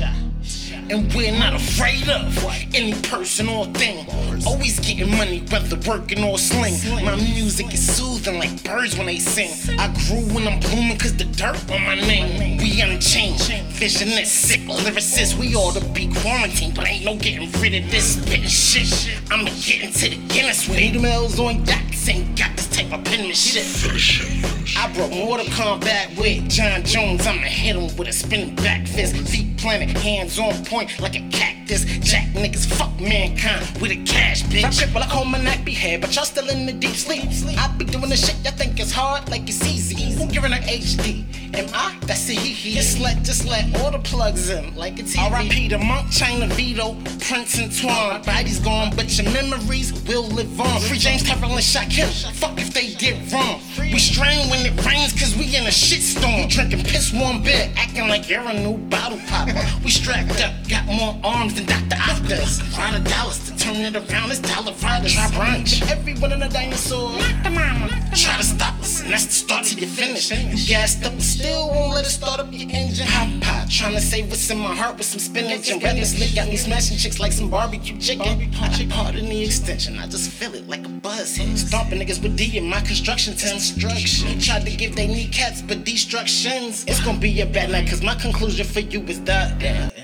And we're not afraid of any person or thing. Always getting money, whether working or sling. My music is soothing like birds when they sing. I grew when I'm blooming cause the dirt on my name. We Unchained, vision is sick. Lyricists, we ought to be quarantined, but ain't no getting rid of this bitch shit. I'ma get into the Guinness with 80 mils on decks. Ain't got type of penmanship. I brought Mortal Kombat with Jon Jones. I'ma hit him with a spinning back fist. Feet planted, hands on point like a cactus. Jack niggas fuck mankind with a cash bitch. I trip while I comb my nappy hair, but y'all still in the deep sleep. I be doing the shit y'all think is hard, like it's easy. Who giving her HD? Am I? That's a he he. Just let, just let all the plugs in, like a TV. R.I.P. the Monk, China Vito, Prince and Twan. Body's gone, but your memories will live on. Free James Tyrell and Shaquille. Fuck if they get wrong. We strain when it rains, cause we in a shitstorm. You drinking piss warm beer, acting like you're a new bottle popper. we strapped up, got more arms than Dr. Octopus. Find a dollars to turn it around, it's dollar riders. Try brunch. Everyone in a dinosaur. Try the start to your finish. You gassed up, but still won't let it start up your engine. Hot pot, trying to save what's in my heart with some spinach and wetness. Slick got me smashing chicks like some barbecue chicken. I part in the extension, I just feel it like a buzz hit. Stomping niggas with D in my construction to instruction. Tried to give they knee kneecaps, but destructions. It's gonna be a bad night, cause my conclusion for you is that.